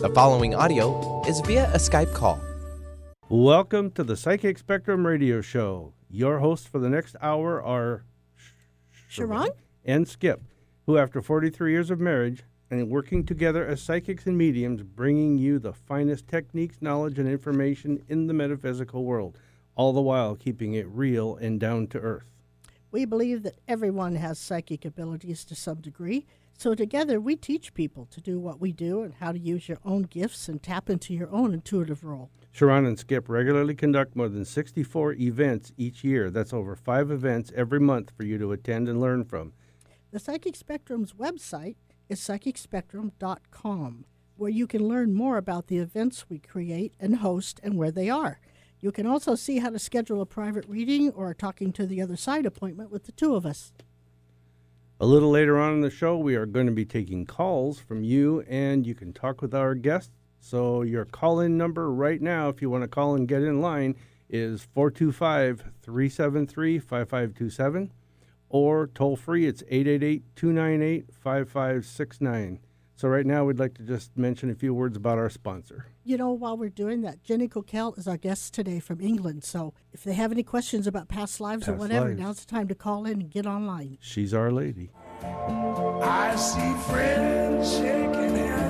The following audio is via a Skype call. Welcome to the Psychic Spectrum Radio Show. Your hosts for the next hour are Sharon? and Skip, who, after 43 years of marriage and working together as psychics and mediums, bringing you the finest techniques, knowledge, and information in the metaphysical world, all the while keeping it real and down to earth. We believe that everyone has psychic abilities to some degree. So together we teach people to do what we do and how to use your own gifts and tap into your own intuitive role. Sharon and Skip regularly conduct more than 64 events each year. That's over five events every month for you to attend and learn from. The Psychic Spectrum's website is psychicspectrum.com, where you can learn more about the events we create and host and where they are. You can also see how to schedule a private reading or a talking to the other side appointment with the two of us. A little later on in the show, we are going to be taking calls from you, and you can talk with our guests. So, your call in number right now, if you want to call and get in line, is 425 373 5527, or toll free, it's 888 298 5569. So, right now, we'd like to just mention a few words about our sponsor. You know, while we're doing that, Jenny Cockell is our guest today from England. So if they have any questions about past lives or whatever, lives. now's the time to call in and get online. She's our lady. I see friends shaking hands,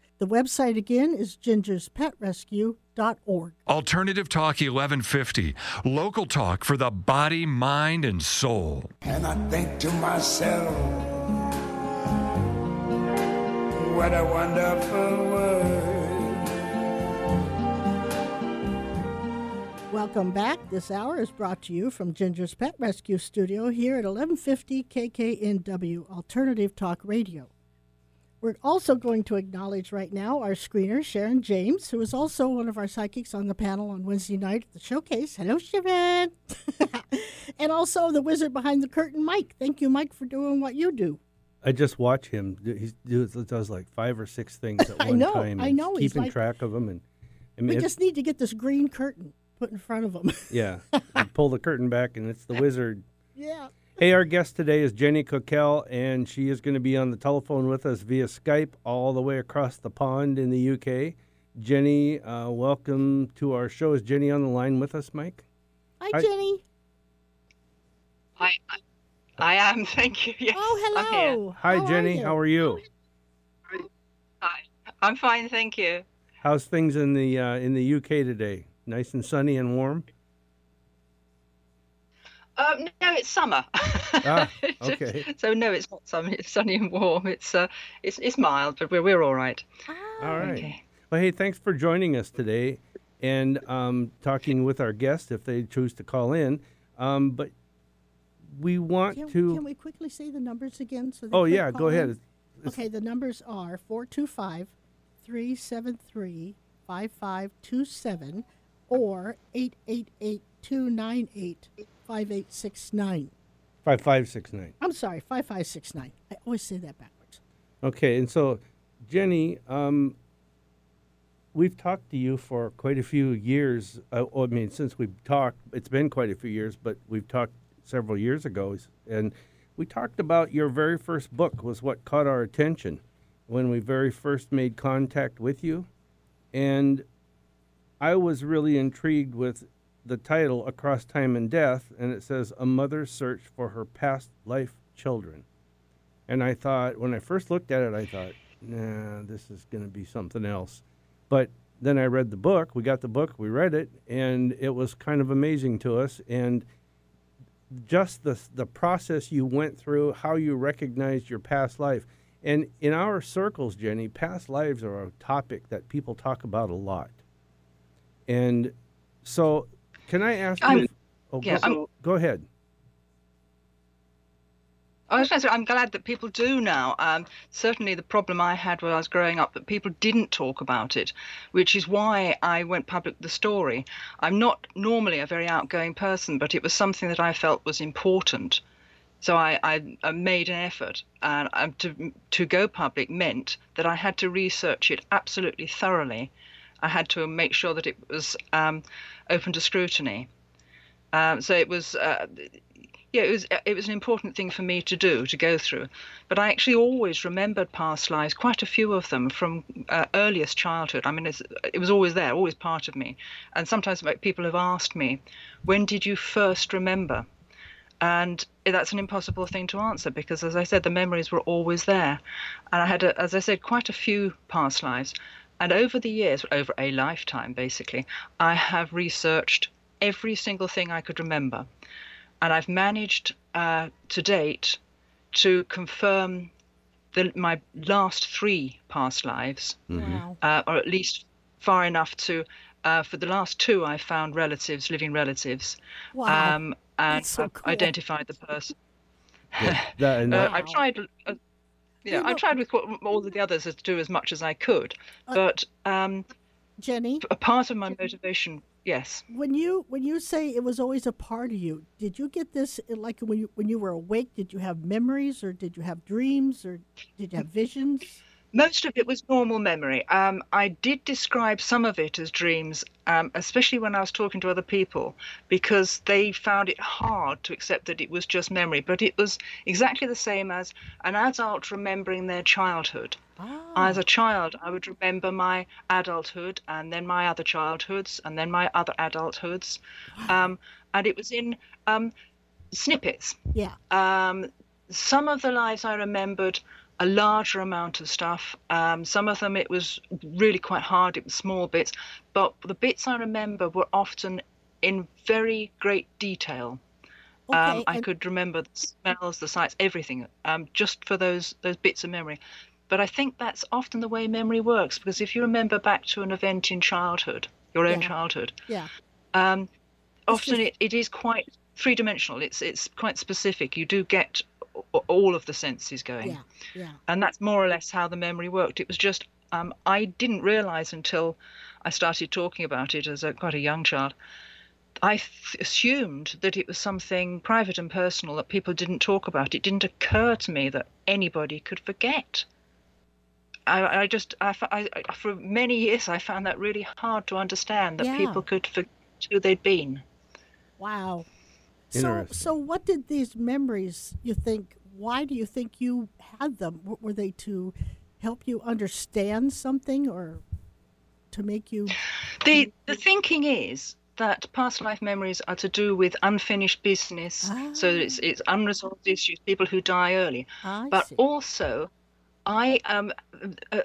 The website again is gingerspetrescue.org. Alternative Talk 1150, local talk for the body, mind, and soul. And I think to myself, what a wonderful world. Welcome back. This hour is brought to you from Ginger's Pet Rescue Studio here at 1150 KKNW Alternative Talk Radio. We're also going to acknowledge right now our screener, Sharon James, who is also one of our psychics on the panel on Wednesday night at the showcase. Hello, Sharon. and also the wizard behind the curtain, Mike. Thank you, Mike, for doing what you do. I just watch him. He does, like five or six things at one know, time. I know, Keeping like- track of them. And I mean, We just need to get this green curtain put in front of him. Yeah. Pull the curtain back and it's the wizard. yeah. Hey, our guest today is Jenny Cockell, and she is going to be on the telephone with us via Skype all the way across the pond in the UK. Jenny, uh, welcome to our show. Is Jenny on the line with us, Mike? Hi, Hi. Jenny. Hi. I, I am. Thank you. Yes, Oh, hello. Hi, How Jenny. you? How are you? Hi. I'm fine, thank you. How's things in the uh, in the UK today? Nice and sunny and warm. Um, no, it's summer. Ah, okay. so no, it's not summer. It's sunny and warm. It's uh, it's it's mild, but we're we're all right. All right. Okay. Well, hey, thanks for joining us today and um, talking with our guests if they choose to call in. Um, but we want Can, to. can we quickly say the numbers again? So they oh yeah, call go ahead. It's- Okay, the numbers are 425 373 5527 or 888 298 5869. Five five six nine. I'm sorry, 5569. I always say that backwards. Okay, and so Jenny, um, we've talked to you for quite a few years. Uh, I mean, since we've talked, it's been quite a few years, but we've talked several years ago, and we talked about your very first book was what caught our attention when we very first made contact with you, and I was really intrigued with the title Across Time and Death, and it says A Mother's Search for Her Past Life Children. And I thought, when I first looked at it, I thought, nah, this is going to be something else. But then I read the book. We got the book, we read it, and it was kind of amazing to us. And just the, the process you went through, how you recognized your past life. And in our circles, Jenny, past lives are a topic that people talk about a lot. And so, can I ask you? Oh, Yeah, go, go ahead. I was going to say, I'm glad that people do now. Um, certainly, the problem I had when I was growing up that people didn't talk about it, which is why I went public with the story. I'm not normally a very outgoing person, but it was something that I felt was important. So I, I, I made an effort, and um, to to go public meant that I had to research it absolutely thoroughly. I had to make sure that it was um, open to scrutiny. Um, so it was. Uh, yeah, it was it was an important thing for me to do to go through. But I actually always remembered past lives, quite a few of them from uh, earliest childhood. I mean, it was always there, always part of me. And sometimes people have asked me, "When did you first remember?" And that's an impossible thing to answer because, as I said, the memories were always there. And I had, a, as I said, quite a few past lives. And over the years, over a lifetime basically, I have researched every single thing I could remember and I've managed uh, to date to confirm the, my last three past lives, Wow. uh, or at least far enough to. Uh, for the last two, I found relatives, living relatives, Wow. um, and so cool. identified the person. Yeah, that, and Uh, that- I've tried. Yeah, I tried with all of the others to do as much as I could, but um, Jenny, a part of my motivation, yes, when you when you say it was always a part of you, did you get this like when you when you were awake? Did you have memories, or did you have dreams, or did you have visions? Most of it was normal memory. Um, I did describe some of it as dreams, um, especially when I was talking to other people, because they found it hard to accept that it was just memory. But it was exactly the same as an adult remembering their childhood. Ah, As a child, I would remember my adulthood and then my other childhoods and then my other adulthoods. Um, and it was in um, snippets. yeah. Um, some of the lives I remembered a larger amount of stuff. Um, some of them it was really quite hard, it was small bits. But the bits I remember were often in very great detail. Okay. um, I and- could remember the smells, the sights, everything, um, just for those those bits of memory. But I think that's often the way memory works because if you remember back to an event in childhood, your own Yeah. childhood, yeah. um, often just- it, it is quite three dimensional. It's it's quite specific. You do get all of the senses going, Yeah. Yeah. and that's more or less how the memory worked. It was just um, I didn't realize until I started talking about it as a quite a young child. I th- assumed that it was something private and personal that people didn't talk about. It didn't occur to me that anybody could forget. I, I just, I, I- for many years, I found that really hard to understand that Yeah. people could forget who they'd been. Wow. So, so what did these memories you think? Why do you think you had them? W- Were they to help you understand something, or to make you? The the thinking is that past life memories are to do with unfinished business, ah. so it's it's unresolved issues, people who die early. I but see. also i um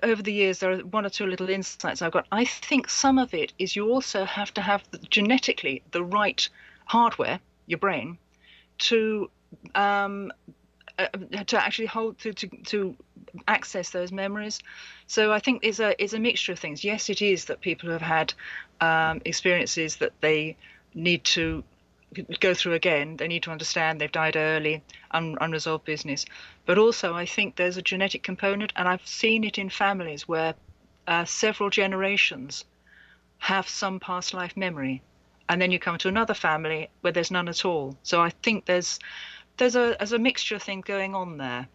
over the years there are one or two little insights i've got i think some of it is you also have to have the, genetically the right hardware your brain to um uh, to actually hold to, to to access those memories so i think it's a it's a mixture of things yes it is that people have had um, experiences that they need to go through again. They need to understand they've died early, un- unresolved business. But also, I think there's a genetic component, and I've seen it in families where uh, several generations have some past life memory, and then you come to another family where there's none at all. So I think there's there's a there's a mixture thing going on there.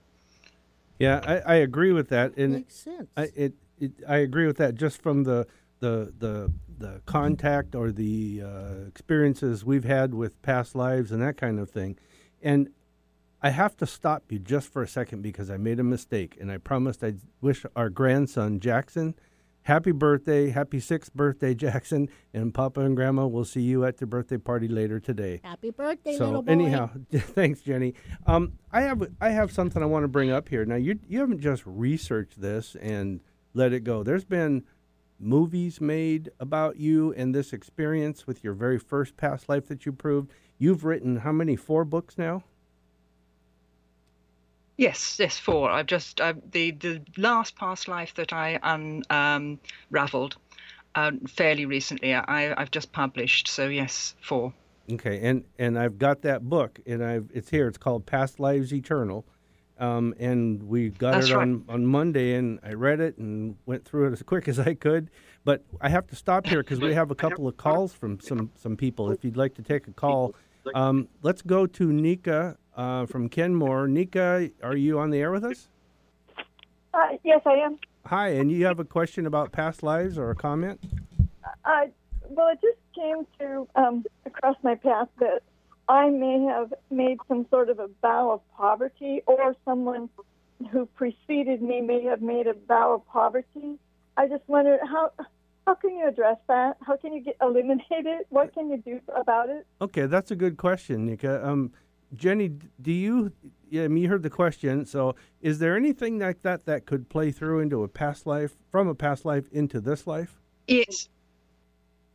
yeah, I, I agree with that, and Makes sense. I, it, it, I agree with that just from the the the the contact or the uh, experiences we've had with past lives and that kind of thing. And I have to stop you just for a second because I made a mistake, and I promised I'd wish our grandson Jackson happy birthday, happy sixth birthday, Jackson, and Papa and Grandma will see you at the birthday party later today. Happy birthday, So little boy. anyhow, thanks, Jenny. Um, I have I have something I want to bring up here. Now you you haven't just researched this and let it go. There's been movies made about you and this experience with your very first past life that you proved. You've written how many? Four books now. Yes, yes, four. I've just uh, the the last past life that I unraveled um, fairly recently. I I've just published. So yes, four. Okay, and and I've got that book, and I've it's here. It's called Past Lives Eternal, um, and we got That's it right. on on Monday, and I read it and went through it as quick as I could. But I have to stop here because we have a couple of calls from some some people. If you'd like to take a call, um, let's go to Nika uh, from Kenmore. Nika, are you on the air with us? Uh, yes, I am. Hi, and you have a question about past lives or a comment? Uh, well, it just came to um, across my path that I may have made some sort of a vow of poverty, or someone who preceded me may have made a vow of poverty. I just wondered how how can you address that? How can you get eliminate it? What can you do about it? Okay, that's a good question, Nika. Um, Jenny, do you? Yeah, I mean, you heard the question. So, is there anything like that that could play through into a past life, from a past life into this life? It's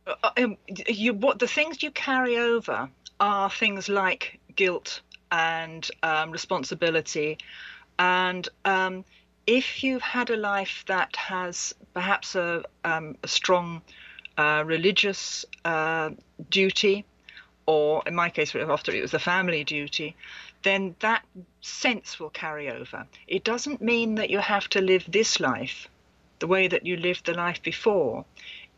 uh, um, you. What the things you carry over are things like guilt and um, responsibility, and um, if you've had a life that has perhaps a, um, a strong uh, religious uh, duty, or in my case, after it was a family duty, then that sense will carry over. It doesn't mean that you have to live this life the way that you lived the life before.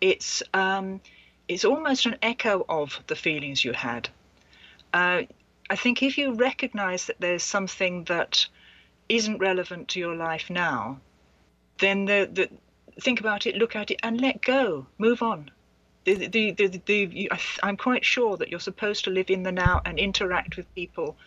It's um, it's almost an echo of the feelings you had. Uh, I think if you recognise that there's something that isn't relevant to your life now, then the, the think about it, look at it, and let go, move on. The, the, the, the, the, you- I th- I'm quite sure that you're supposed to live in the now and interact with people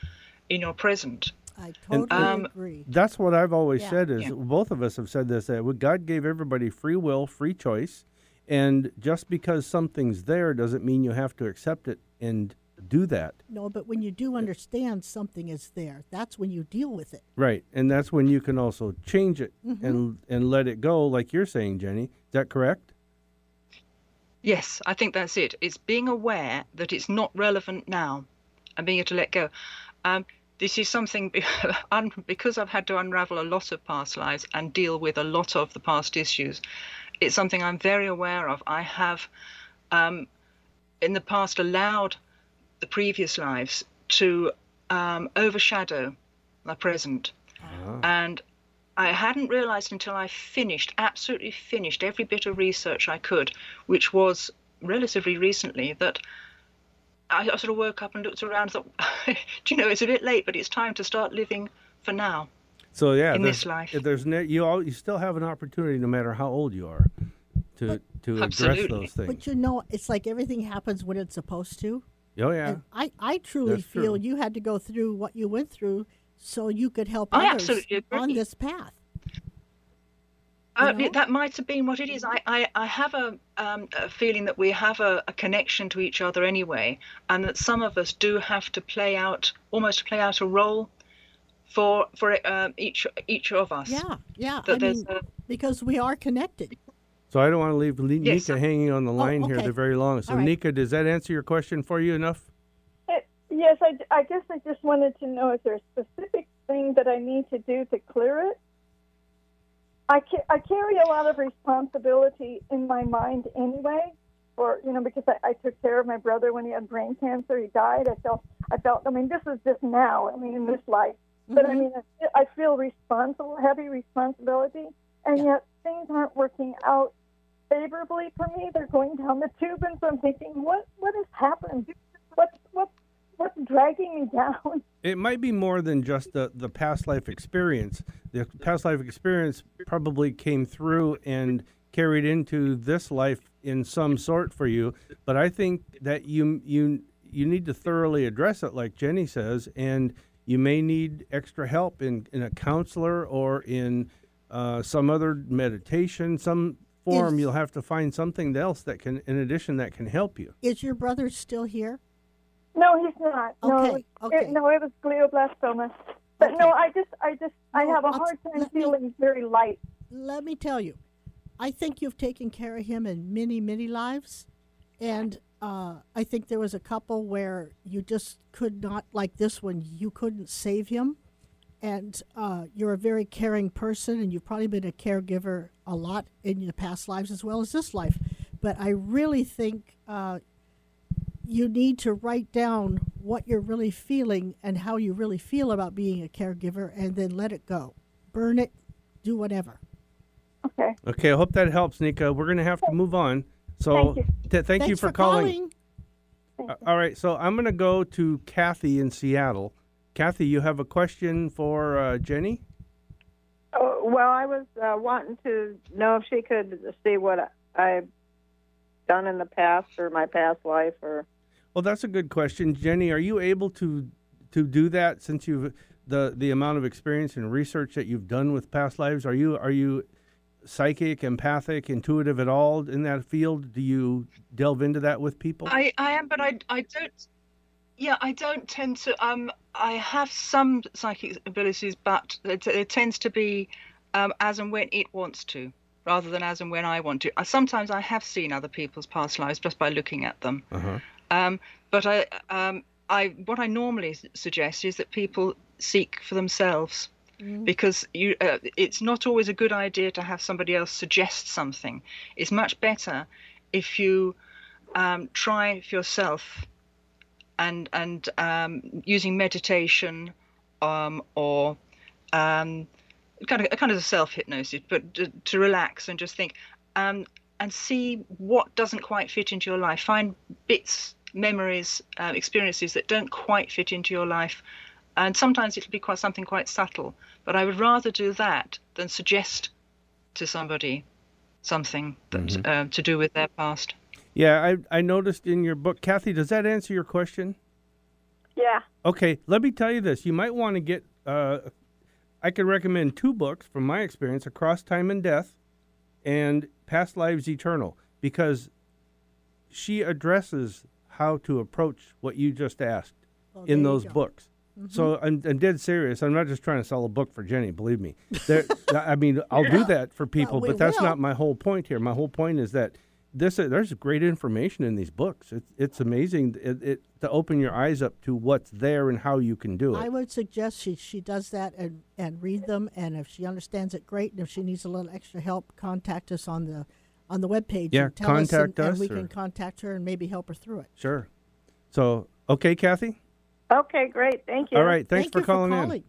in your present. I totally Um, agree. That's what I've always Yeah. said. Is Yeah. both of us have said this that God gave everybody free will, free choice, and just because something's there doesn't mean you have to accept it and do that. No, but when you do understand something is there, that's when you deal with it. Right, and that's when you can also change it Mm-hmm. and and let it go, like you're saying, Jenny. Is that correct? Yes, I think that's it. It's being aware that it's not relevant now and being able to let go. Um, this is something because I've had to unravel a lot of past lives and deal with a lot of the past issues. It's something I'm very aware of. I have, um, in the past, allowed the previous lives to um, overshadow my present. And I hadn't realized until I finished, absolutely finished every bit of research I could, which was relatively recently, that I, I sort of woke up and looked around and thought, do you know, it's a bit late, but it's time to start living for now. So yeah, in this life. there's ne- you all you still have an opportunity, no matter how old you are, to to address Absolutely. those things. But you know, it's like everything happens when it's supposed to. oh yeah, And I, I truly That's feel true. you had to go through what you went through so you could help I others absolutely agree. on this path. Uh, You know? That might have been what it is. I, I, I have a, um, a feeling that we have a, a connection to each other anyway, and that some of us do have to play out, almost play out a role for for uh, each each of us. Yeah, yeah. That I mean, a- because we are connected. So I don't want to leave Le- Yes. Nika hanging on the line here okay. the very long. So All right. Nika, does that answer your question for you enough? Yes, I, I guess I just wanted to know if there's a specific thing that I need to do to clear it. I, ca- I carry a lot of responsibility in my mind anyway, for you know because I, I took care of my brother when he had brain cancer. He died. I felt I felt. I mean, this is just now. I mean, in this life. But I mm-hmm. mean, I, I feel responsible, heavy responsibility, and yet things aren't working out favorably for me. They're going down the tube, and so I'm thinking, what what has happened? What what what's dragging me down? It might be more than just the, the past life experience. The past life experience probably came through and carried into this life in some sort for you. But I think that you you you need to thoroughly address it, like Jenny says, and you may need extra help in, in a counselor or in uh, some other meditation, some form. Is- You'll have to find something else that can, in addition, that can help you. Is your brother still here? No, he's not. no, Okay, it was, okay. It, no, it was glioblastoma. But no, I just I just I have a hard time let me- feeling very light. Let me tell you, I think you've taken care of him in many, many lives. And uh, I think there was a couple where you just could not, like this one, you couldn't save him. And uh, you're a very caring person, and you've probably been a caregiver a lot in your past lives as well as this life. But I really think uh, you need to write down what you're really feeling and how you really feel about being a caregiver and then let it go. Burn it, do whatever. Okay. Okay, I hope that helps, Nika. We're going to have to move on. So Thank you. th- thank you Thanks for, calling. Uh, All right, so I'm going to go to Kathy in Seattle. Kathy, you have a question for uh, Jenny? Oh, well, I was uh, wanting to know if she could see what I've done in the past or my past life or Well, that's a good question, Jenny. Are you able to to do that since you've the the amount of experience and research that you've done with past lives? Are you are you psychic, empathic, intuitive at all in that field? Do you delve into that with people? I, I am, but I, I don't. Yeah, I don't tend to. Um, I have some psychic abilities, but it, it tends to be um, as and when it wants to, rather than as and when I want to. Uh, sometimes I have seen other people's past lives just by looking at them. Uh-huh. Um, but I, um, I, what I normally suggest is that people seek for themselves, because you, uh, it's not always a good idea to have somebody else suggest something. It's much better if you um, try for yourself, and and um, using meditation, um, or um, kind of a kind of a self hypnosis, but to, to relax and just think, um, and see what doesn't quite fit into your life. Find bits, memories, uh, experiences that don't quite fit into your life, and sometimes it'll be quite something quite subtle. But I would rather do that than suggest to somebody something that uh, to do with their past. Yeah, I I noticed in your book, Kathy. Does that answer your question? yeah. Okay, let me tell you this. You might want to get. Uh, I could recommend two books from my experience: Across Time and Death, and Past Lives Eternal, because she addresses how to approach what you just asked Well, in those go. Mm-hmm. books. So I'm, I'm dead serious. I'm not just trying to sell a book for Jenny. Believe me. There, I mean, I'll do that for people, we but that's will. not my whole point here. My whole point is that this uh, there's great information in these books. It's it's amazing it, it, to open your eyes up to what's there and how you can do it. I would suggest she, she does that and, and read them, and if she understands it, great. And if she needs a little extra help, contact us on the on the webpage. Yeah, and tell us, and- contact and, we or- can contact her and maybe help her through it. Sure. So okay, Kathy. Okay, great. Thank you. All right. Thanks Thank for you calling for in.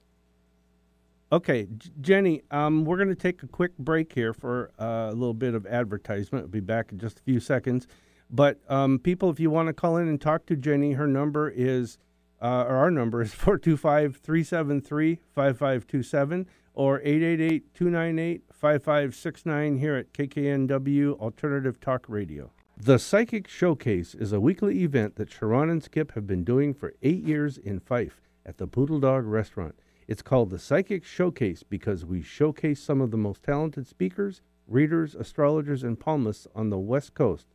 Okay, Jenny, um, we're going to take a quick break here for uh, a little bit of advertisement. We'll be back in just a few seconds. But um, people, if you want to call in and talk to Jenny, her number is, uh, or our number is 425 373 5527 or 888 298 5569 here at KKNW Alternative Talk Radio. The Psychic Showcase is a weekly event that Sharon and Skip have been doing for eight years in Fife at the Poodle Dog Restaurant. It's called the Psychic Showcase because we showcase some of the most talented speakers, readers, astrologers, and palmists on the West Coast.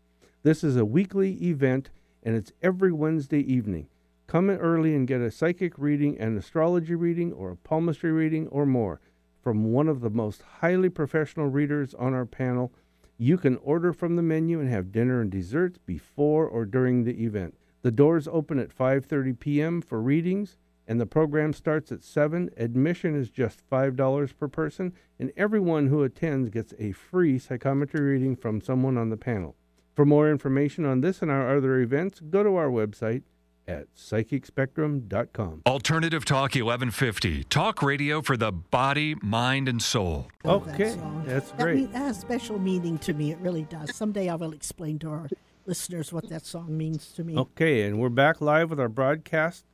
This is a weekly event and it's every Wednesday evening. Come in early and get a psychic reading, an astrology reading, or a palmistry reading, or more from one of the most highly professional readers on our panel. You can order from the menu and have dinner and desserts before or during the event. The doors open at 5:30 p.m. for readings and the program starts at 7. Admission is just $5 per person and everyone who attends gets a free psychometry reading from someone on the panel. For more information on this and our other events, go to our website at psychicspectrum.com. Alternative Talk 1150. Talk radio for the body, mind, and soul. Love that Okay, song. that's That, great. mean, that has special meaning to me. It really does. Someday I will explain to our listeners what that song means to me. Okay, and we're back live with our broadcast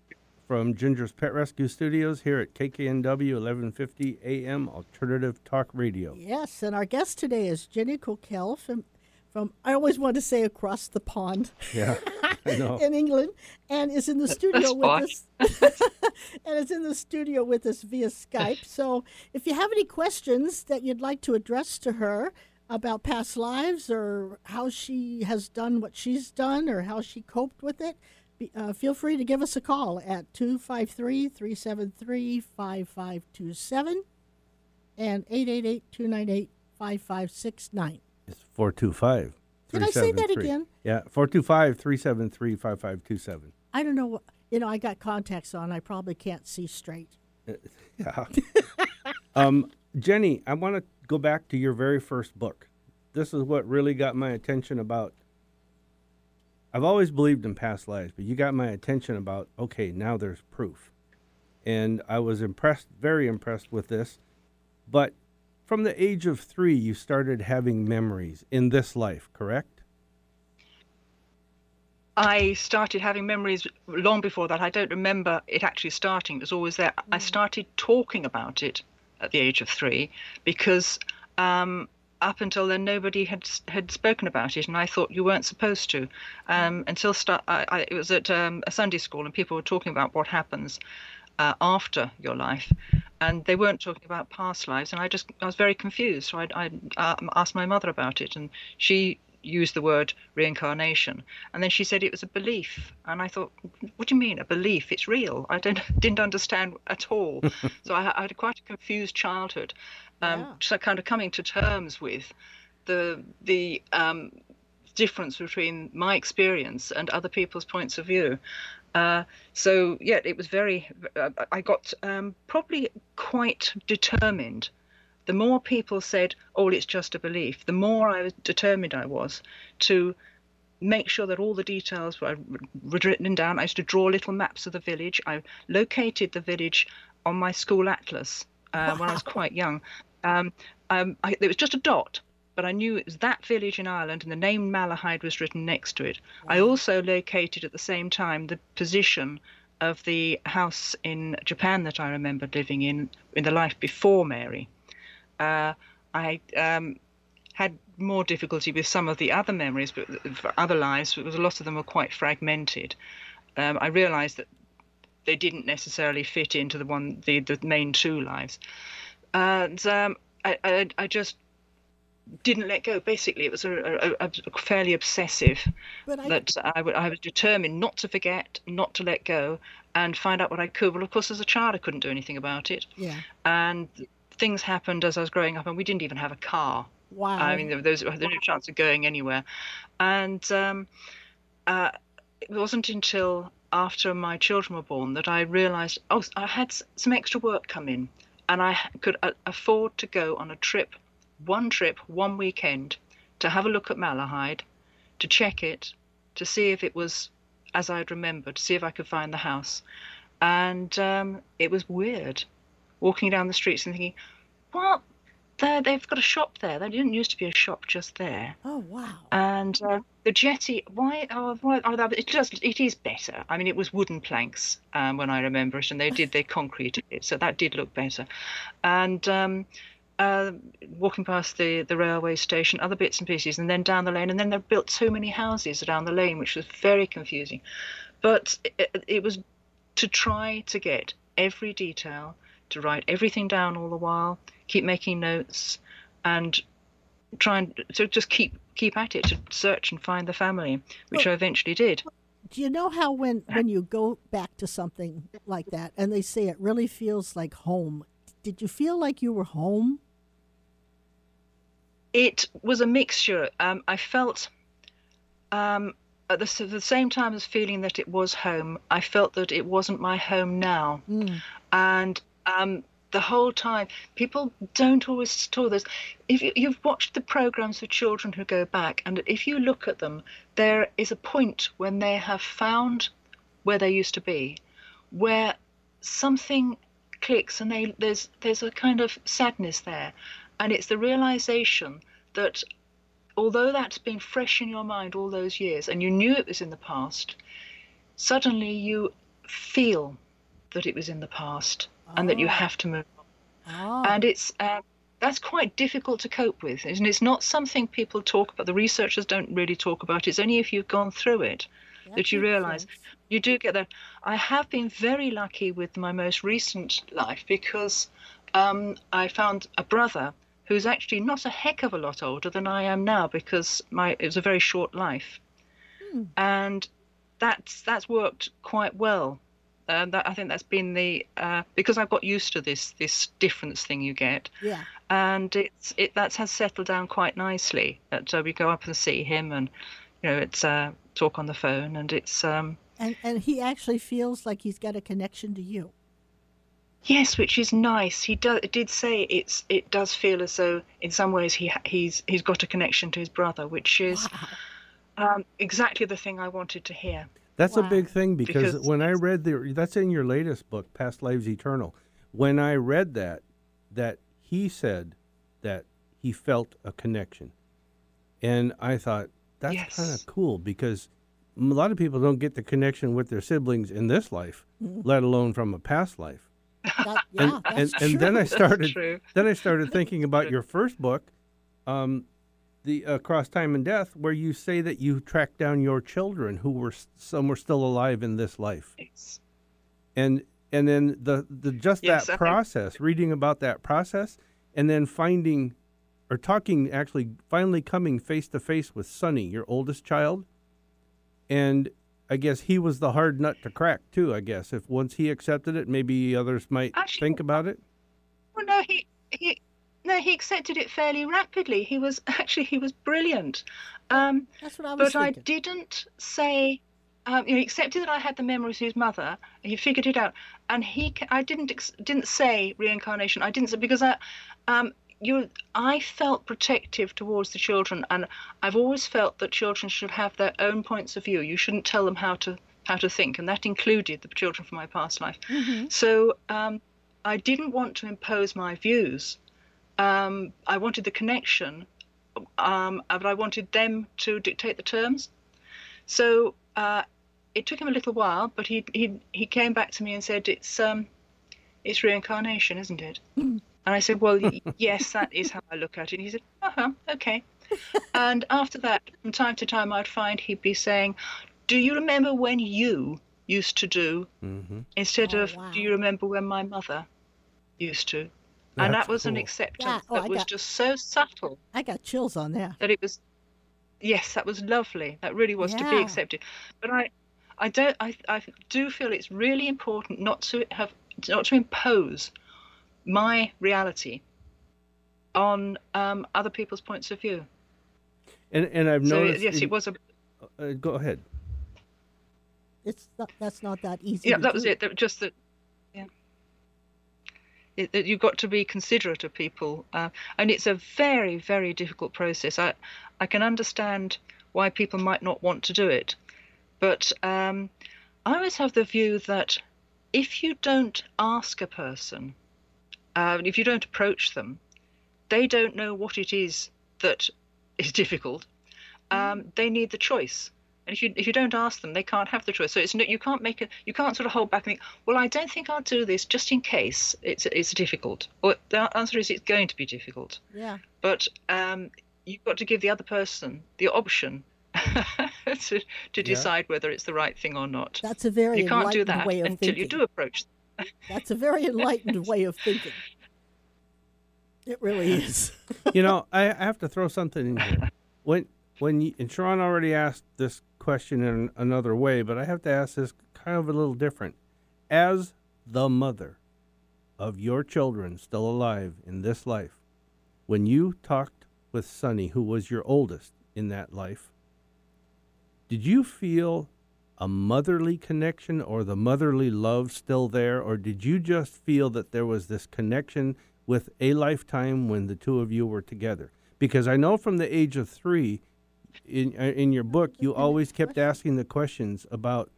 from Ginger's Pet Rescue Studios here at KKNW 1150 AM Alternative Talk Radio. Yes, and our guest today is Jenny Cockell from, from I always want to say across the pond Yeah, I in England, and is in the studio That's with posh. us. and is in the studio with us via Skype. So, if you have any questions that you'd like to address to her about past lives or how she has done what she's done or how she coped with it, be- uh, feel free to give us a call at 253 373 5527 and 888 298 5569. It's 425. Did I say that 373. again? Yeah, 425 373 5527. I don't know. what You know, I got contacts on. I probably can't see straight. Yeah. um, Jenny, I want to go back to your very first book. This is what really got my attention about I've always believed in past lives, but you got my attention about okay, now there's proof, and I was impressed, very impressed with this. But from the age of three, you started having memories in this life, correct? I started having memories long before that. I don't remember it actually starting. It was always there. I started talking about it at the age of three because um, up until then nobody had had spoken about it, and I thought you weren't supposed to. Um, until start, I, I, it was at um, a Sunday school, and people were talking about what happens uh, after your life, and they weren't talking about past lives, and I just I was very confused. So I, I uh, asked my mother about it, and she used the word reincarnation. And then she said it was a belief and i thought what do you mean a belief? It's real. I don't didn't understand at all. So I, I, had quite a confused childhood um, yeah. so kind of coming to terms with the the um, difference between my experience and other people's points of view uh, so yeah it was very uh, i got um, probably quite determined the more people said, "Oh, it's just a belief," the more I was determined I was to make sure that all the details were written down. I used to draw little maps of the village. I located the village on my school atlas uh, wow. when I was quite young. Um, um, I, it was just a dot, but I knew it was that village in Ireland, and the name Malahide was written next to it. Wow. I also located at the same time the position of the house in Japan that I remembered living in in the life before Mary uh, I um, had more difficulty with some of the other memories, but for other lives, because a lot of them were quite fragmented. Um, I realised that they didn't necessarily fit into the one, the, the main two lives, and um, I, I, I, just didn't let go. Basically, it was a, a, a fairly obsessive I... that I, w- I was determined not to forget, not to let go, and find out what I could. Well, of course, as a child, I couldn't do anything about it. Yeah. And things happened as I was growing up, and we didn't even have a car. Wow. I mean, there, was, there was no chance of going anywhere. And um, uh, it wasn't until after my children were born that I realized, oh, I had some extra work come in, and I could afford to go on a trip, one trip, one weekend, to have a look at Malahide, to check it, to see if it was as I'd remembered, to see if I could find the house. And um, it was weird walking down the streets and thinking, well, there they've got a shop there. There didn't used to be a shop just there. Oh wow! And uh, the jetty, why? Oh, why? Oh, it just it is better. I mean, it was wooden planks um, when I remember it, and they did they concreted it, so that did look better. And um, uh, walking past the the railway station, other bits and pieces, and then down the lane, and then they built so many houses down the lane, which was very confusing. But it, it was to try to get every detail to write everything down all the while, keep making notes, and try and so just keep keep at it to search and find the family, which well, I eventually did. Do you know how when when you go back to something like that and they say it really feels like home? Did you feel like you were home? It was a mixture. Um, I felt um, at the, the, same time as feeling that it was home, I felt that it wasn't my home now. Mm. And um, the whole time. People don't always store this. If you, you've watched the programs for children who go back, and if you look at them, there is a point when they have found where they used to be, where something clicks, and they, there's there's a kind of sadness there, and it's the realization that although that's been fresh in your mind all those years, and you knew it was in the past, suddenly you feel that it was in the past and that you oh. have to move on. Oh. And it's um, that's quite difficult to cope with, and it's not something people talk about. The researchers don't really talk about. It's only if you've gone through it that, that you realise you do get that. I have been very lucky with my most recent life because um, I found a brother who's actually not a heck of a lot older than I am now because my it was a very short life, hmm. and that's that's worked quite well um, that, I think that's been the uh, because I've got used to this this difference thing you get. Yeah. And it's it that has settled down quite nicely. So we go up and see him, and you know it's uh, talk on the phone, and it's. Um, and and he actually feels like he's got a connection to you. Yes, which is nice. He do, did say it's it does feel as though in some ways he he's he's got a connection to his brother, which is. Wow. um, exactly the thing I wanted to hear. That's a big thing because, Because when I read the that's in your latest book, Past Lives Eternal. When I read that, that he said that he felt a connection, and I thought that's Yes. kind of cool because a lot of people don't get the connection with their siblings in this life, let alone from a past life. That, yeah, And that's and, true. and then I started then I started thinking about your first book, um, the Across Time and Death, where you say that you tracked down your children who were some were still alive in this life, It's, and and then the, the just Yes, I that think- process, reading about that process, and then finding or talking actually finally coming face to face with Sonny, your oldest child, and I guess he was the hard nut to crack too. I guess if once he accepted it, maybe others might Actually- think about it. well, no, he he no, he accepted it fairly rapidly. He was actually he was brilliant. Um, That's what I was but I didn't say. Um, you know, he accepted that I had the memories of his mother. He figured it out, and he. I didn't. ex- Didn't say reincarnation. I didn't say because I. Um, you. I felt protective towards the children, and I've always felt that children should have their own points of view. You shouldn't tell them how to how to think, and that included the children from my past life. Mhm. So um, I didn't want to impose my views. Um, I wanted the connection, um, but I wanted them to dictate the terms. So uh, it took him a little while, but he he he came back to me and said, "It's um, it's reincarnation, isn't it?" and I said, "Well, yes, that is how I look at it." And he said, "Uh huh, okay." and after that, from time to time, I'd find he'd be saying, "Do you remember when you used to do?" Mm-hmm. instead Oh, of wow. do you remember when my mother used to and that was an acceptance Yeah, oh, that I was got- just so subtle I got chills on that. that it was yes that was lovely that really was to be accepted but i i don't I, I do feel it's really important not to have not to impose my reality on um, other people's points of view And and I've so noticed. yes in- it was a Uh, go ahead. It's not, that's not that easy. yeah to that was do. it that just that yeah it, that you've got to be considerate of people uh, and it's a very very difficult process. I i can understand why people might not want to do it but um, i always have the view that if you don't ask a person uh, if you don't approach them they don't know what it is that is difficult. Um, they need the choice and if you if you don't ask them, they can't have the choice. So it's no, you can't make a you can't sort of hold back and think, well, I don't think I'll do this just in case it's it's difficult. Well, the answer is it's going to be difficult. Yeah. But um, you've got to give the other person the option to to decide whether it's the right thing or not. That's a very You can't do that way of until thinking. you do approach. Them. That's a very enlightened way of thinking. It really is. you know, I, I have to throw something in here. When when you, and Sharon already asked this question in another way, but I have to ask this kind of a little different. As the mother of your children still alive in this life, when you talked with Sonny, who was your oldest in that life, did you feel a motherly connection or the motherly love still there, or did you just feel that there was this connection with a lifetime when the two of you were together? Because I know from the age of three, in uh, in your book, you always kept asking the questions about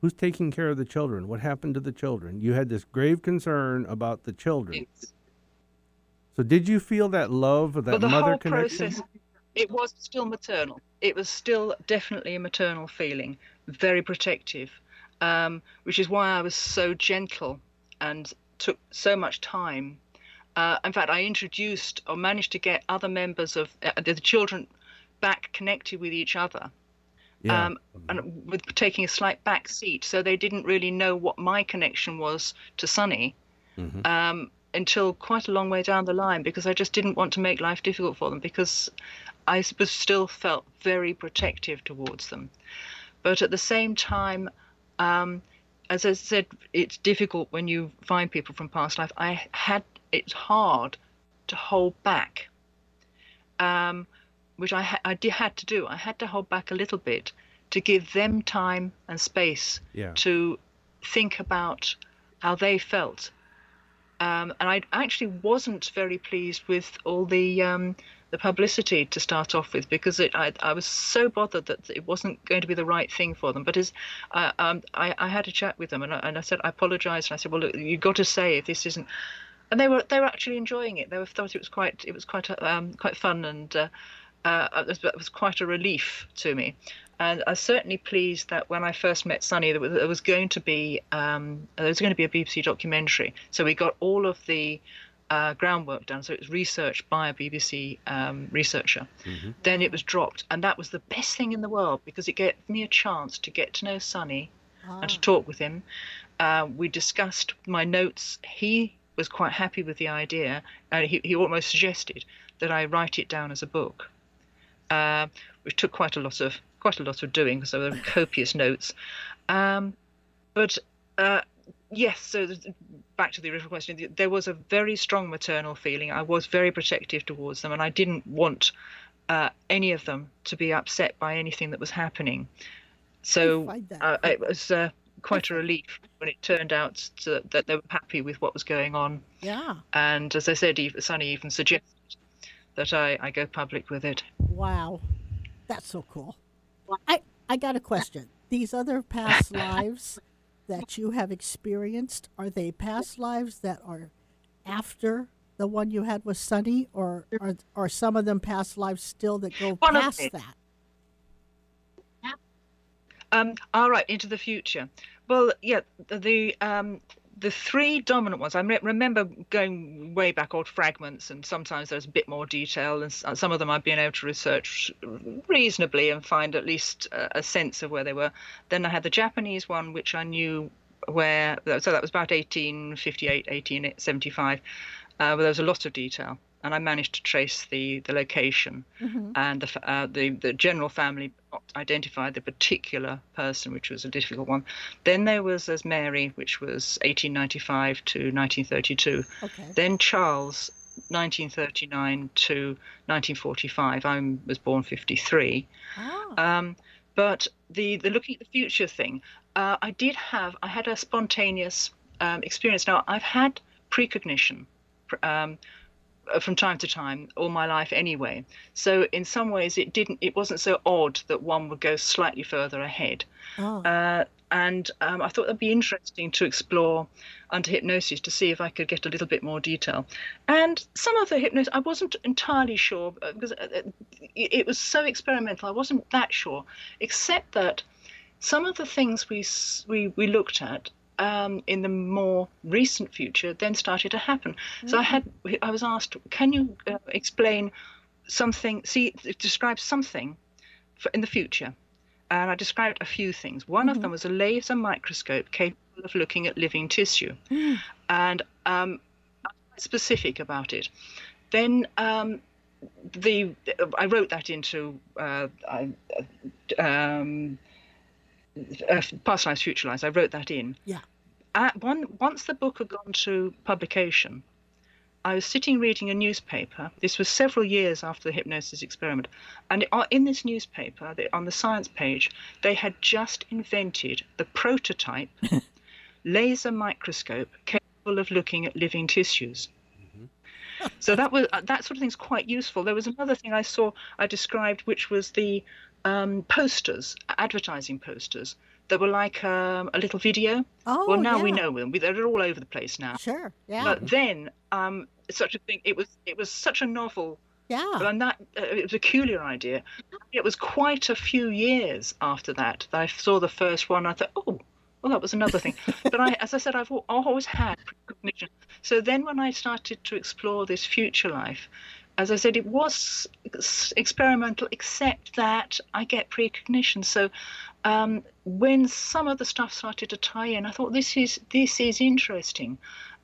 who's taking care of the children, what happened to the children. You had this grave concern about the children. So did you feel that love or that but the mother whole connection? process, it was still maternal. It was still definitely a maternal feeling, very protective, um, which is why I was so gentle and took so much time. Uh, in fact, I introduced or managed to get other members of uh, the children back connected with each other. Yeah. Um, and with taking a slight back seat, so they didn't really know what my connection was to Sonny Mhm. um, until quite a long way down the line because I just didn't want to make life difficult for them because I was still felt very protective towards them. But at the same time, um, as I said, it's difficult when you find people from past life. I had it's hard to hold back, um, which I ha- I did, had to do. I had to hold back a little bit to give them time and space yeah. to think about how they felt. Um, and I actually wasn't very pleased with all the um, the publicity to start off with because it, I, I was so bothered that it wasn't going to be the right thing for them. But as uh, um, I, I had a chat with them and I, and I said I apologise and I said, well, look, you've got to say if this isn't, and they were they were actually enjoying it. They were, thought it was quite it was quite um, quite fun and uh, uh, it, was, it was quite a relief to me. And I was certainly pleased that when I first met Sonny, there was, there was going to be um, there was going to be a BBC documentary. So we got all of the uh, groundwork done. So it was researched by a BBC um, researcher. Then it was dropped, and that was the best thing in the world because it gave me a chance to get to know Sonny and to talk with him. Uh, we discussed my notes. He was quite happy with the idea, and he, he almost suggested that I write it down as a book, uh, which took quite a lot of quite a lot of doing because there were copious notes. Um, but uh, yes, so back to the original question, there was a very strong maternal feeling. I was very protective towards them, and I didn't want uh, any of them to be upset by anything that was happening. So uh, it was uh, quite a relief when it turned out to, that they were happy with what was going on. Yeah. And as I said, Sonny even suggested that I, I go public with it. Wow. That's so cool. I, I got a question. These other past lives that you have experienced, are they past lives that are after the one you had with Sonny, or are, are some of them past lives still that go One past that? Um, all right, into the future. Well, yeah, the, the um, the three dominant ones. I me- remember going way back, old fragments, and sometimes there's a bit more detail, and some of them I've been able to research reasonably and find at least a sense of where they were. Then I had the Japanese one, which I knew where. So that was about 1858, 1875. Uh, where there was a lot of detail, and I managed to trace the the location and the, uh, the the general family identified the particular person, which was a difficult one. Then there was there's Mary, which was 1895 to 1932. Okay. Then Charles, 1939 to 1945. I was born 53. Ah, Um, but the the looking at the future thing, uh, I did have I had a spontaneous um, experience. Now I've had precognition um, from time to time all my life anyway. So in some ways it didn't it wasn't so odd that one would go slightly further ahead. oh, Uh, and um, I thought that'd be interesting to explore under hypnosis to see if I could get a little bit more detail. And some of the hypnosis, I wasn't entirely sure uh, because uh, uh, it it was so experimental. I wasn't that sure, except that some of the things we we, we looked at um, in the more recent future then started to happen. So I had I was asked, can you uh, explain something? See, describe something for, in the future. And I described a few things. One of them was a laser microscope capable of looking at living tissue, and um, I was specific about it. Then um, the I wrote that into uh, I, um, uh, past lives, future lives. I wrote that in. Yeah. At one once the book had gone to publication, I was sitting reading a newspaper. This was several years after the hypnosis experiment, and uh, in this newspaper, the- on the science page, they had just invented the prototype laser microscope capable of looking at living tissues. So that was uh, that sort of thing's quite useful. There was another thing I saw I described, which was the um, posters, advertising posters that were like um, a little video. oh, well, now we know them. We- They're all over the place now. Sure. Yeah. But then, um, such a thing. It was it was such a novel yeah. and that uh, it was a peculiar idea. It was quite a few years after that that I saw the first one. I thought, oh, well, that was another thing. but I, as I said, I've always had precognition. So then, when I started to explore this future life, as I said, it was experimental, except that I get precognition. So um, when some of the stuff started to tie in, I thought this is this is interesting.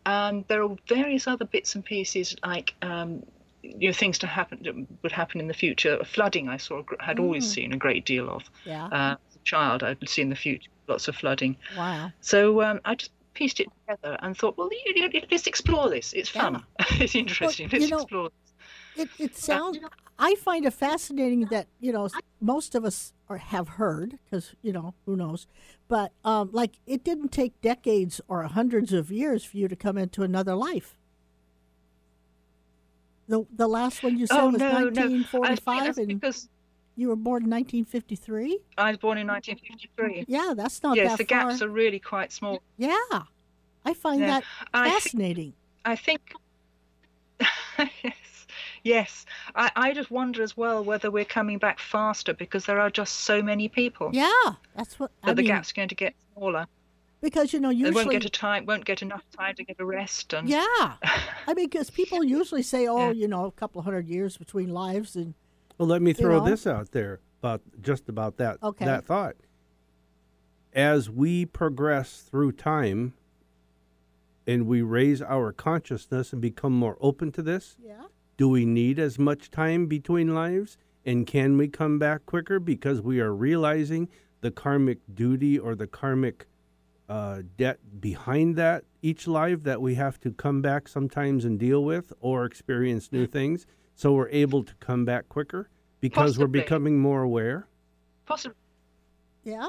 Um, there are various other bits and pieces like um, you know things to happen that would happen in the future. Flooding, I saw had always seen a great deal of. yeah. Uh, as a child, I'd seen the future, lots of flooding. wow. So um, I just pieced it together and thought, well, you know, let's explore this. It's fun. it's interesting. you let's know, explore. It it sounds. I find it fascinating that you know most of us are, have heard because you know who knows, but um, like it didn't take decades or hundreds of years for you to come into another life. The the last one you said oh was no, no. I think 1945, that's and because you were born in 1953. I was born in 1953. Yeah, that's not yes, that the far. gaps are really quite small. Yeah, I find Yeah. that I thi- fascinating. I think. yes, yes. I, I just wonder as well whether we're coming back faster because there are just so many people. yeah, that's what That I the mean. gap's going to get smaller. because you know They won't get a time, won't get enough time to get a rest. And Yeah. I mean, because people usually say, oh, Yeah. you know, a couple of hundred years between lives. And Well, let me throw know? this out there about just about that Okay. that thought. As we progress through time and we raise our consciousness and become more open to this, yeah. Do we need as much time between lives? And can we come back quicker because we are realizing the karmic duty or the karmic uh, debt behind that each life that we have to come back sometimes and deal with or experience new things? So we're able to come back quicker because we're becoming more aware. possibly. Yeah.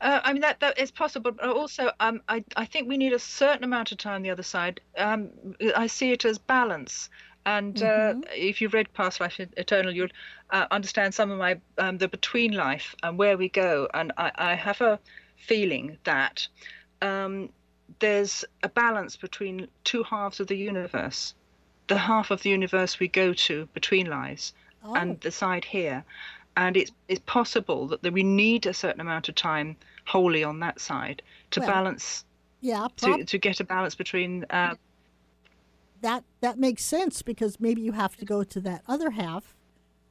Uh, I mean that that is possible, but also um, I I think we need a certain amount of time. The other side, um, I see it as balance. And uh, if you've read Past Life Eternal, you'll uh, understand some of my um, the between life and where we go. And I, I have a feeling that um, there's a balance between two halves of the universe. The half of the universe we go to between lives, Oh, and the side here. And it's it's possible that, that we need a certain amount of time wholly on that side to Well, balance yeah. Prob- to, to get a balance between uh, that that makes sense because maybe you have to go to that other half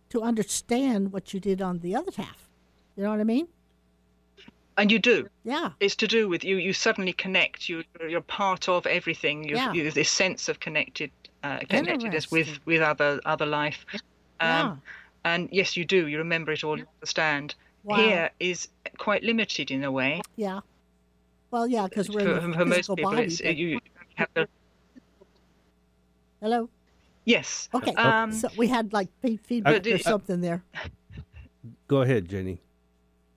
to understand what you did on the other half. You know what I mean? and you do Yeah. it's to do with you you suddenly connect you you're part of everything you Yeah. you this sense of connected uh, connectedness with with other other life Yeah. um, and yes you do you remember it all you understand Wow. here is quite limited in a way Yeah. Well, yeah, because we're for, in the for most people body. it's but- you have to Hello. yes Okay. um, so we had like feedback But or it- something there. Go ahead, Jenny.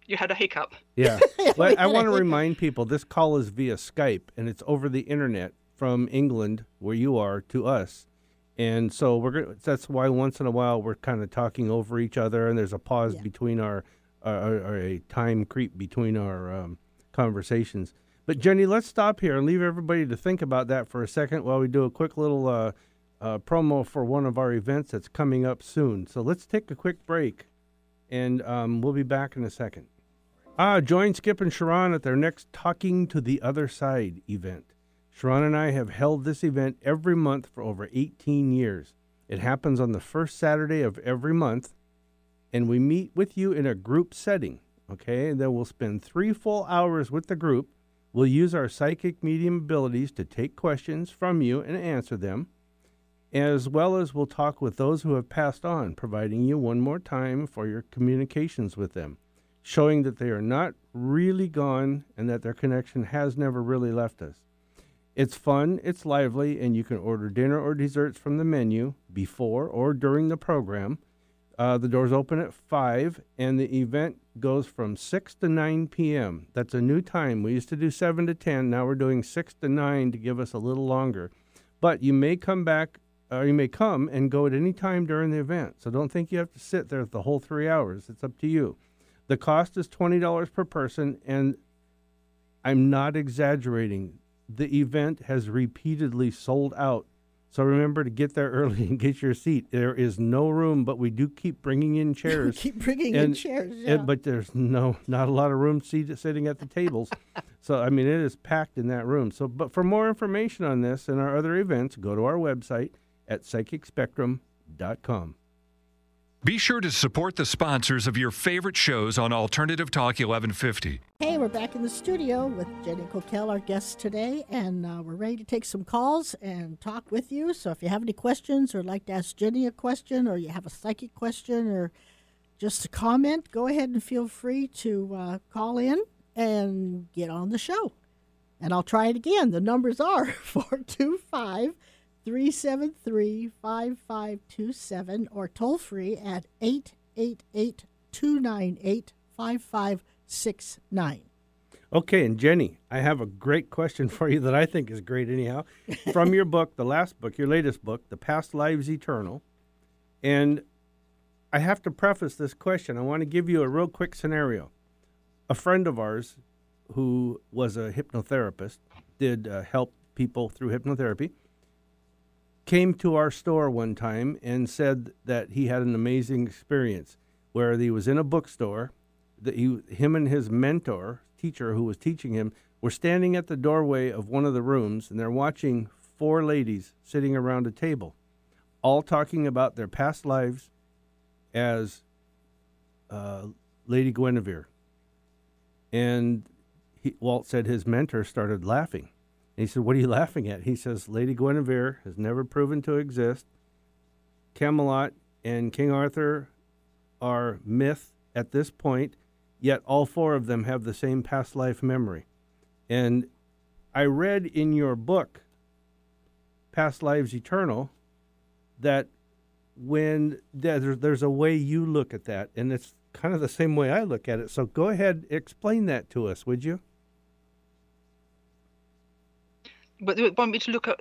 you had a hiccup Yeah. well, I want to remind people this call is via Skype and it's over the internet from England, where you are, to us. And so we're gonna, that's why once in a while we're kind of talking over each other and there's a pause Yeah. between our, uh, or, or a time creep between our um, conversations. But Jenny, let's stop here and leave everybody to think about that for a second while we do a quick little uh, uh, promo for one of our events that's coming up soon. So let's take a quick break and um, we'll be back in a second. Ah, join Skip and Sharon at their next Talking to the Other Side event. Sharon and I have held this event every month for over 18 years. It happens on the first Saturday of every month, and we meet with you in a group setting. Okay, and then we'll spend three full hours with the group. We'll use our psychic medium abilities to take questions from you and answer them, as well as we'll talk with those who have passed on, providing you one more time for your communications with them showing that they are not really gone and that their connection has never really left us. It's fun, it's lively, and you can order dinner or desserts from the menu before or during the program. Uh, the doors open at 5, and the event goes from 6 to 9 p.m. That's a new time. We used to do 7 to 10. Now we're doing 6 to 9 to give us a little longer. But you may come back, or you may come and go at any time during the event. So don't think you have to sit there the whole three hours. It's up to you. The cost is $20 per person, and I'm not exaggerating. The event has repeatedly sold out. So remember to get there early and get your seat. There is no room, but we do keep bringing in chairs. keep bringing in and- chairs. and- but there's no, not a lot of room seat, sitting at the tables. so I mean, it is packed in that room. So, but for more information on this and our other events, go to our website at psychicspectrum.com. Be sure to support the sponsors of your favorite shows on Alternative Talk 1150. Hey, we're back in the studio with Jenny Cockell, our guest today, and uh, we're ready to take some calls and talk with you. So if you have any questions or like to ask Jenny a question or you have a psychic question or just a comment, go ahead and feel free to uh, call in and get on the show. And I'll try it again. The numbers are 425 373 5527 or toll free at 888 298 5569. Okay, and Jenny, I have a great question for you that I think is great, anyhow. From your book, the last book, your latest book, The Past Lives Eternal. And I have to preface this question. I want to give you a real quick scenario. A friend of ours who was a hypnotherapist, did uh, help people through hypnotherapy, came to our store one time and said that he had an amazing experience where he was in a bookstore. That he, him and his mentor, teacher who was teaching him, were standing at the doorway of one of the rooms and they're watching four ladies sitting around a table, all talking about their past lives as uh, Lady Guinevere. And he, Walt said his mentor started laughing. And he said, What are you laughing at? He says, Lady Guinevere has never proven to exist. Camelot and King Arthur are myth at this point, yet all four of them have the same past life memory. And I read in your book, Past Lives Eternal, that when there's, there's a way you look at that, and it's kind of the same way I look at it. So go ahead, explain that to us, would you? But you want me to look at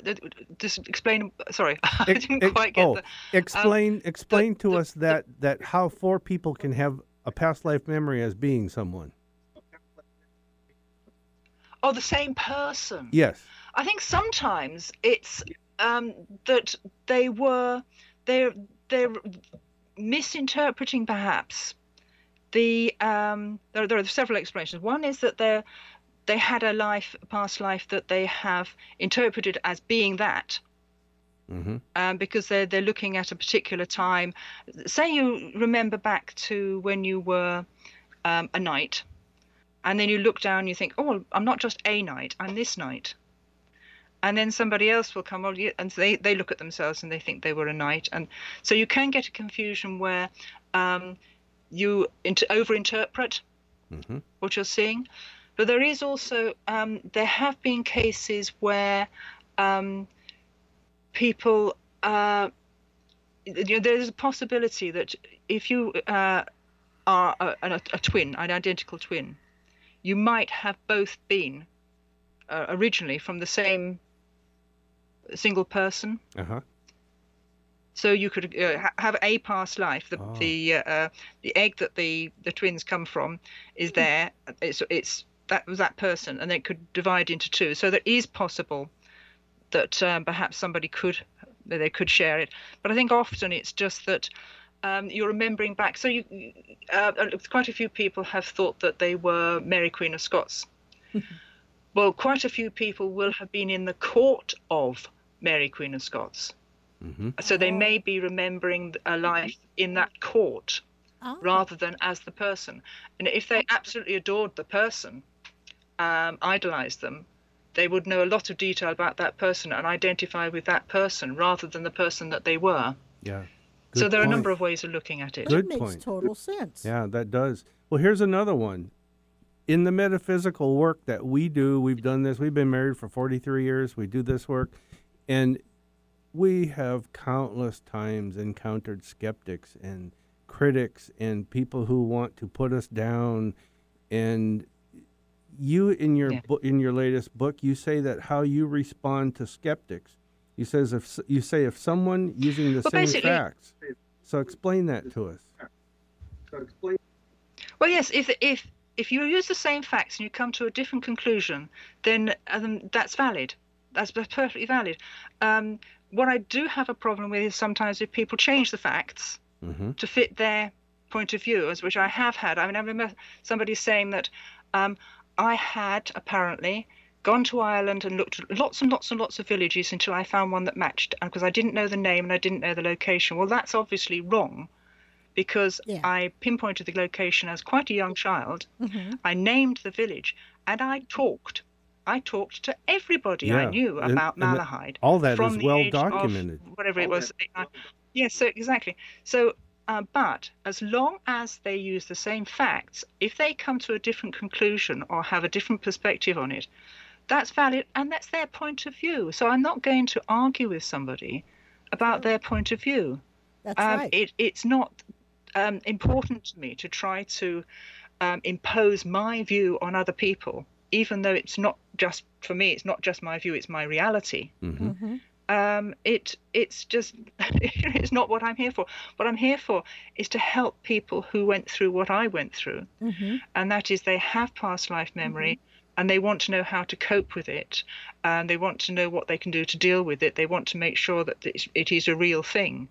just explain? Sorry, I didn't ex- quite get oh, the. explain explain to the- us that that how four people can have a past life memory as being someone. Oh, the same person. Yes. I think sometimes it's um, that they were they're they're misinterpreting perhaps the um, there, there are several explanations. One is that they're they had a life, a past life that they have interpreted as being that. Mm-hmm. Um, because they're they're looking at a particular time. Say you remember back to when you were um, a knight, and then you look down and you think, oh, I'm not just a knight, I'm this knight. And then somebody else will come, and they, they look at themselves and they think they were a knight. And so you can get a confusion where um, you inter- overinterpret Mm-hmm. what you're seeing. But there is also, um, there have been cases where um, people, uh, you know, there's a possibility that if you uh, are a, a, a twin, an identical twin, you might have both been uh, originally from the same single person. Uh huh. So you could uh, have a past life. The Oh. the uh, uh, the egg that the the twins come from is there. It's it's that was that person, and then it could divide into two. So that is possible that um, perhaps somebody could they could share it. But I think often it's just that um, you're remembering back. So you uh, uh, quite a few people have thought that they were Mary Queen of Scots. well, quite a few people will have been in the court of Mary Queen of Scots. Mm-hmm. So they may be remembering a life in that court Ah. rather than as the person. And if they absolutely adored the person, um, idolized them, they would know a lot of detail about that person and identify with that person rather than the person that they were. Yeah. so Good there are a number of ways of looking at it. Good that makes point. total sense. Yeah, that does. Well, here's another one. In the metaphysical work that we do, we've done this. We've been married for 43 years. We do this work. And we have countless times encountered skeptics and critics and people who want to put us down. And you, in your Yeah. bo- in your latest book, you say that how you respond to skeptics. You says if you say if someone using the Well, same facts. So explain that to us. Well, yes, if if if you use the same facts and you come to a different conclusion, then um, that's valid. That's that's perfectly valid. Um, what I do have a problem with is sometimes if people change the facts Mm-hmm. to fit their point of view, as which I have had. I mean, I remember somebody saying that um, I had apparently gone to Ireland and looked at lots and lots and lots of villages until I found one that matched, because I didn't know the name and I didn't know the location. Well, that's obviously wrong, because Yeah. I pinpointed the location as quite a young child. Mhm. I named the village and I talked. I talked to everybody I knew about and that- Malahide. all that from is the well age of documented. whatever it was. Yes, so exactly. So, uh, but as long as they use the same facts, if they come to a different conclusion or have a different perspective on it, that's valid and that's their point of view. So I'm not going to argue with somebody about their point of view. That's Um, right. it, it's not um, important to me to try to um, impose my view on other people even though it's not just for me, it's not just my view, it's my reality. Mm-hmm. Um, it it's just it's not what I'm here for. What I'm here for is to help people who went through what I went through, Mm-hmm. and that is they have past life memory. And they want to know how to cope with it, and they want to know what they can do to deal with it. They want to make sure that it is a real thing.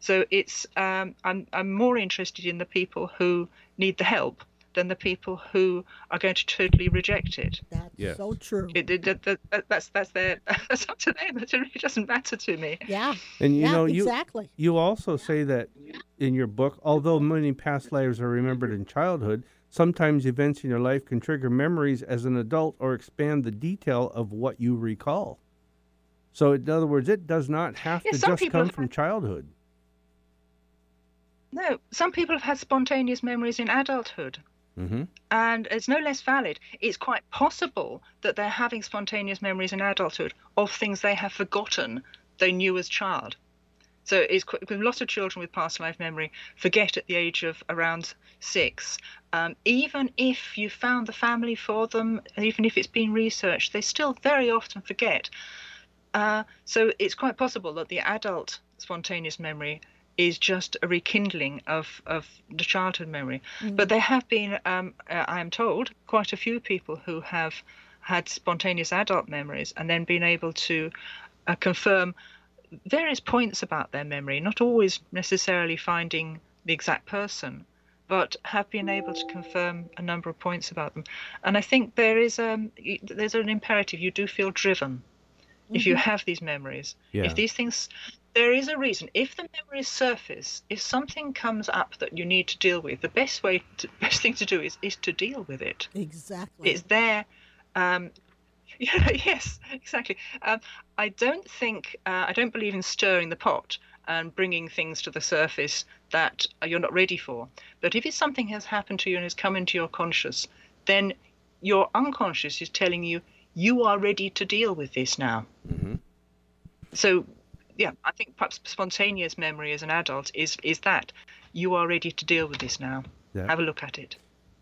So it's um, I'm I'm more interested in the people who need the help than the people who are going to totally reject it. That's Yes. so true. It, it, that, that, that's that's their that's up to them. It really doesn't matter to me. yeah. And you yeah, know, you exactly. you also say that in your book, although many past lives are remembered in childhood, sometimes events in your life can trigger memories as an adult or expand the detail of what you recall. So, in other words, it does not have Yeah, to just come have- from childhood. No, some people have had spontaneous memories in adulthood. Mm-hmm. and it's no less valid. It's quite possible that they're having spontaneous memories in adulthood of things they have forgotten they knew as child. So it's qu- a lot of children with past life memory forget at the age of around six. Um, even if you found the family for them, even if it's been researched, they still very often forget. Uh, so it's quite possible that the adult spontaneous memory is just a rekindling of, of the childhood memory. But there have been, um, uh, I am told, quite a few people who have had spontaneous adult memories and then been able to uh, confirm various points about their memory, not always necessarily finding the exact person, but have been able to confirm a number of points about them. And I think there is um, there's an imperative. You do feel driven if you have these memories. Yeah. If these things, there is a reason. If the memories surface, if something comes up that you need to deal with, the best way, to, best thing to do is is to deal with it. Exactly. It's there. Um, yeah, yes, exactly. Um, I don't think uh, I don't believe in stirring the pot and bringing things to the surface that you're not ready for. But if it's something has happened to you and has come into your conscious, then your unconscious is telling you you are ready to deal with this now. Mm-hmm. So, yeah, I think perhaps spontaneous memory as an adult is is that you are ready to deal with this now. Yeah. Have a look at it.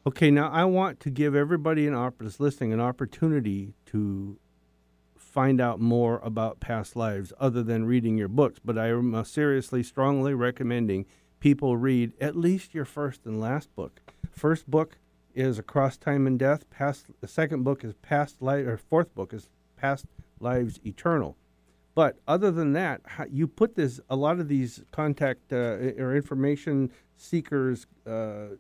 Okay, now I want to give everybody an opp- that's listening an opportunity to find out more about past lives other than reading your books. But I am uh, seriously, strongly recommending people read at least your first and last book. First book is Across Time and Death. Past the second book is Past Life, or fourth book is Past Lives Eternal. But other than that, you put this a lot of these contact uh, or information seekers. Uh,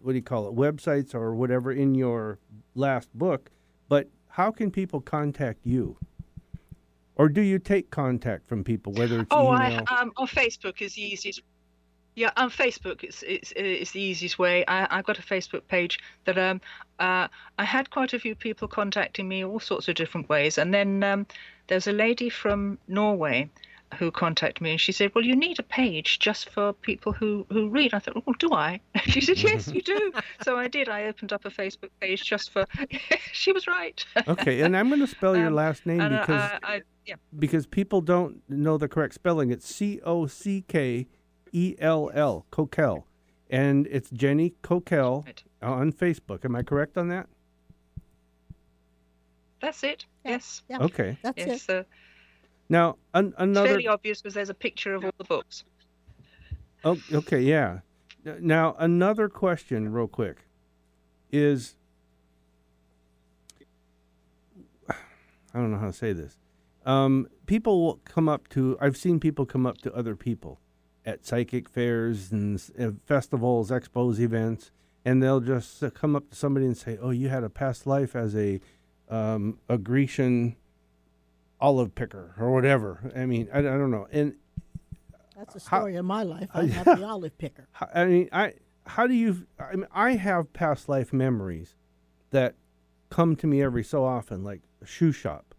what do you call it websites or whatever in your last book but how can people contact you or do you take contact from people whether it's Oh, email I, um, on Facebook is the easiest. Yeah, on Facebook it's it's it's the easiest way. I, I've got a Facebook page that um uh I had quite a few people contacting me all sorts of different ways, and then um there's a lady from Norway who contacted me and she said, "Well, you need a page just for people who who read." I thought, "Well, do I?" She said, "Yes, you do." so I did. I opened up a Facebook page just for. she was right. okay and i'm going to spell your Um, last name because I, I, yeah. because people don't know the correct spelling it's c-o-c-k-e-l-l Cockell and it's jenny Cockell Right. on facebook am i correct on that That's it. Yeah. Yes. Yeah, okay that's Yes. it. Uh, now an- It's another fairly obvious because there's a picture of all the books. Oh, okay, yeah. Now, another question, real quick, is I don't know how to say this. Um, people will come up to, I've seen people come up to other people at psychic fairs and uh, festivals, expos, events, and they'll just uh, come up to somebody and say, Oh, you had a past life as a, um, a Grecian olive picker or whatever. I mean, I, I don't know. And That's the How- story of my life. I Uh, have the olive picker. I mean, I how do you? I mean, I have past life memories that come to me every so often, like a shoe shop,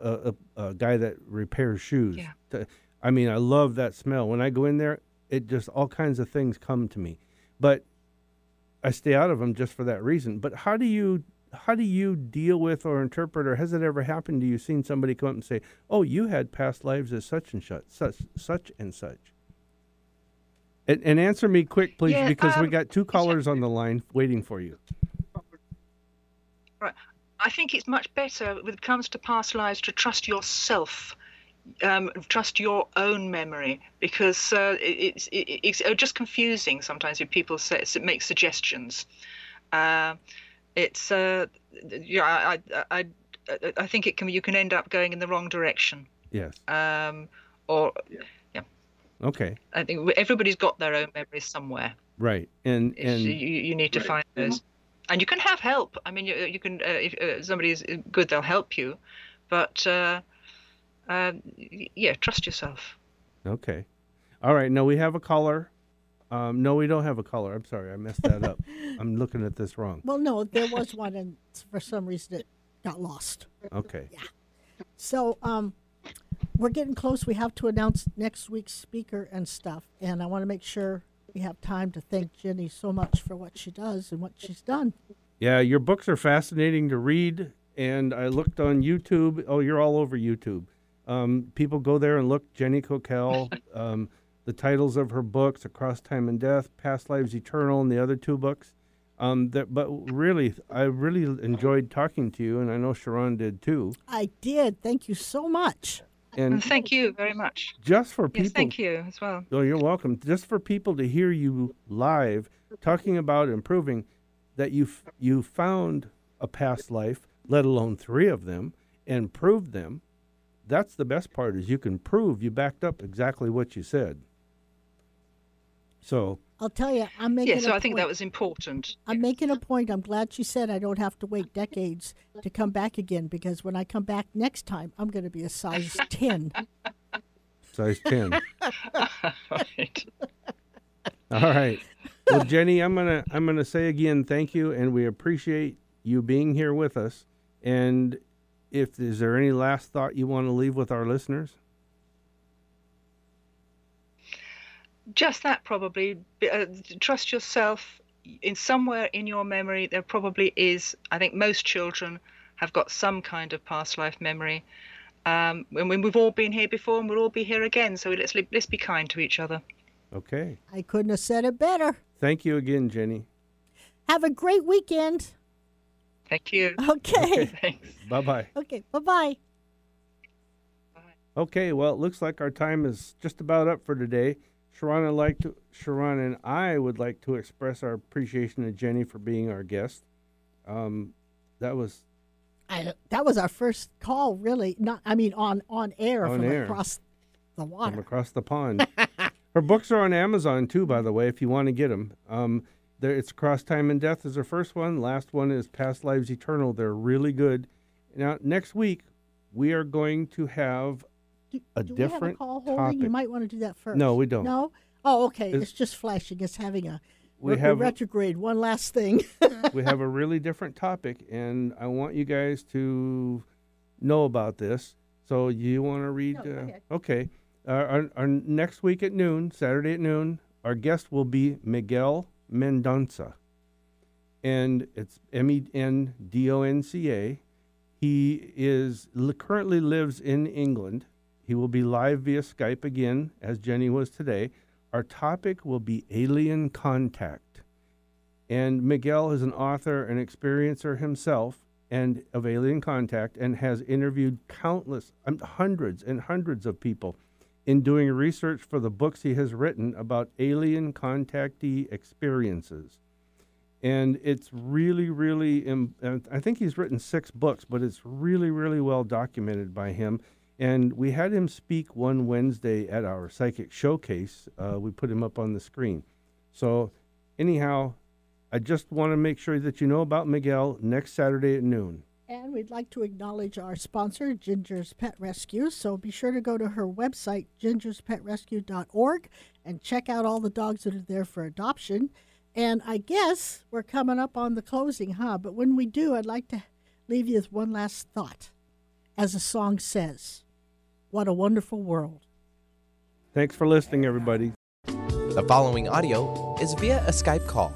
a, a, a guy that repairs shoes. Yeah. To- I mean, I love that smell. When I go in there, it just all kinds of things come to me, but I stay out of them just for that reason. But how do you? How do you deal with or interpret, or has it ever happened to you? Seen somebody come up and say, "Oh, you had past lives as such and such, such, such and such." And, and answer me quick, please, Yeah, because we um, got two callers on the line waiting for you. I think it's much better when it comes to past lives to trust yourself. Um, trust your own memory because uh, it, it's it's uh, just confusing sometimes if people say make suggestions. Uh, it's uh, yeah, I, I, I I think it can you can end up going in the wrong direction. Yes. Um, or yeah. Okay. I think everybody's got their own memories somewhere. Right. And and you, you need to find those, and you can have help. I mean, you, you can uh, if uh, somebody is good, they'll help you, but uh, uh, yeah, trust yourself. okay. All right. Now we have a caller. Um, no, we don't have a caller. I'm sorry, I messed that up. I'm looking at this wrong. Well, no, there was one, and for some reason it got lost. Okay. Yeah. So, um, we're getting close. We have to announce next week's speaker and stuff, and I want to make sure we have time to thank Jenny so much for what she does and what she's done. Yeah, your books are fascinating to read, and I looked on YouTube. Oh, you're all over YouTube. Um, people go there and look. Jenny Cockell, um, the titles of her books: "Across Time and Death," "Past Lives Eternal," and the other two books. Um, that, but really, I really enjoyed talking to you, and I know Sharon did too. I did. Thank you so much. And And thank you very much. just for people, Yes, thank you as well. Oh, you're welcome. Just for people to hear you live talking about improving, that you you found a past life, let alone three of them, and proved them. That's the best part is you can prove you backed up exactly what you said. So I'll tell you, I'm making. Yeah, so a I think that was important. I'm making a point. I'm glad she said I don't have to wait decades to come back again because when I come back next time, I'm going to be a size 10. size ten. right. All right. Well, Jenny, I'm gonna I'm gonna say again, thank you, and we appreciate you being here with us. And if is there any last thought you want to leave with our listeners? Just that probably. Uh, trust yourself. In somewhere in your memory, there probably is. I think most children have got some kind of past life memory. Um, and we've all been here before, and we'll all be here again. So let's let's be kind to each other. Okay. I couldn't have said it better. Thank you again, Jenny. Have a great weekend. Thank you. Okay. Thanks. Bye bye. Okay. Bye bye. Okay, well, it looks like our time is just about up for today. Sharon, I'd like to, Sharon and I would like to express our appreciation to Jenny for being our guest. Um, that was I, that was our first call, really. Not, I mean, on on air On from air. across the from water. across the pond. her books are on Amazon too, by the way, if you want to get them. Um, there, it's Cross Time and Death is her first one. Last one is Past Lives Eternal. They're really good. Now, next week we are going to have Do, a do we have a different call holding? topic. You might want to do that first. No, we don't. No. Oh, okay. It's- It's, just flashing. It's having a We have- retrograde. One last thing. we have a really different topic, and I want you guys to know about this. So you want to read? No, uh, okay. Our, our, our next week at noon, Saturday at noon, our guest will be Miguel Mendonca, and it's M E N D O N C A. He is currently lives in England. He will be live via Skype again, as Jenny was today. Our topic will be alien contact. And Miguel is an author and experiencer himself and of alien contact and has interviewed countless, um, hundreds and hundreds of people in doing research for the books he has written about alien contactee experiences. And it's really, really, im- I think he's written six books, but it's really, really well documented by him. And we had him speak one Wednesday at our psychic showcase. Uh, we put him up on the screen. So, anyhow, I just want to make sure that you know about Miguel next Saturday at noon. And we'd like to acknowledge our sponsor, Ginger's Pet Rescue. So be sure to go to her website, gingerspetrescue.org, and check out all the dogs that are there for adoption. And I guess we're coming up on the closing, huh? But when we do, I'd like to leave you with one last thought. As the song says, what a wonderful world. Thanks for listening, everybody. The following audio is via a Skype call.